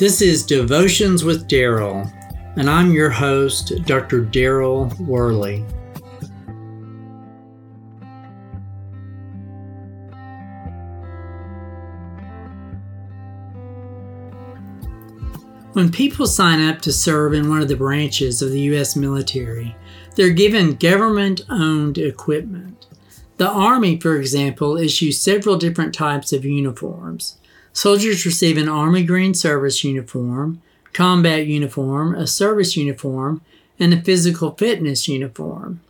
This is Devotions with Daryl, and I'm your host, Dr. Daryl Worley. When people sign up to serve in one of the branches of the U.S. military, they're given government owned equipment. The Army, for example, issues several different types of uniforms. Soldiers receive an Army Green Service uniform, combat uniform, a service uniform, and a physical fitness uniform.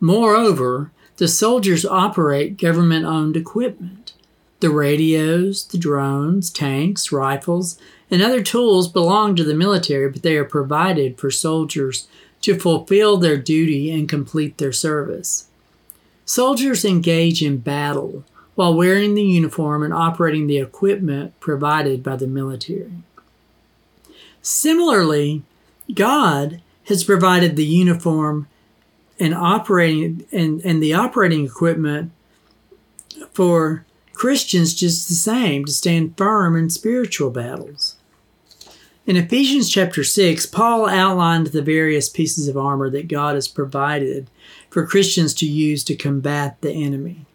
Moreover, the soldiers operate government owned equipment. The radios, the drones, tanks, rifles, and other tools belong to the military, but they are provided for soldiers to fulfill their duty and complete their service. Soldiers engage in battle while wearing the uniform and operating the equipment provided by the military. Similarly, God has provided the uniform and operating and, and the operating equipment for Christians just the same to stand firm in spiritual battles. In Ephesians chapter 6, Paul outlined the various pieces of armor that God has provided for Christians to use to combat the enemy.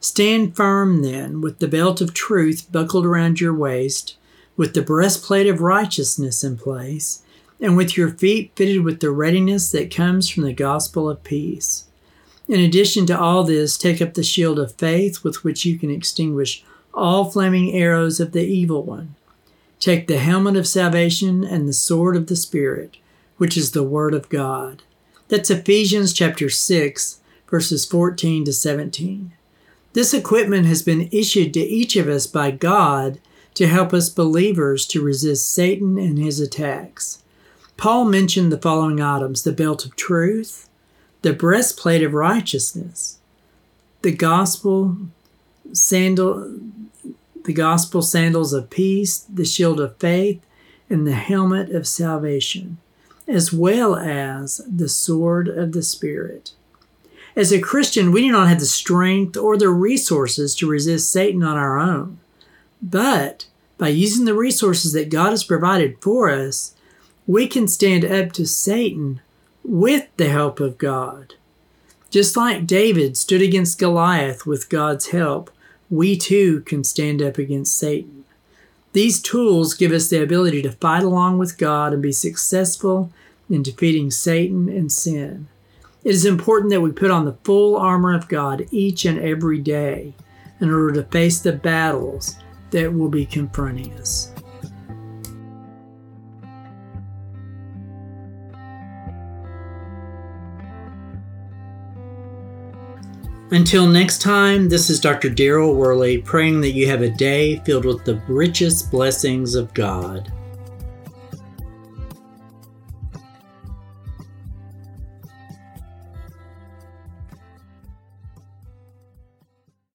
Stand firm then, with the belt of truth buckled around your waist, with the breastplate of righteousness in place, and with your feet fitted with the readiness that comes from the gospel of peace. In addition to all this, take up the shield of faith with which you can extinguish all flaming arrows of the evil one. Take the helmet of salvation and the sword of the Spirit, which is the Word of God. That's Ephesians chapter 6, verses 14 to 17. This equipment has been issued to each of us by God to help us believers to resist Satan and his attacks. Paul mentioned the following items the belt of truth, the breastplate of righteousness, the gospel sandal the gospel sandals of peace, the shield of faith, and the helmet of salvation, as well as the sword of the Spirit. As a Christian, we do not have the strength or the resources to resist Satan on our own. But by using the resources that God has provided for us, we can stand up to Satan with the help of God. Just like David stood against Goliath with God's help, we too can stand up against Satan. These tools give us the ability to fight along with God and be successful in defeating Satan and sin. It is important that we put on the full armor of God each and every day in order to face the battles that will be confronting us. Until next time, this is Dr. Daryl Worley praying that you have a day filled with the richest blessings of God.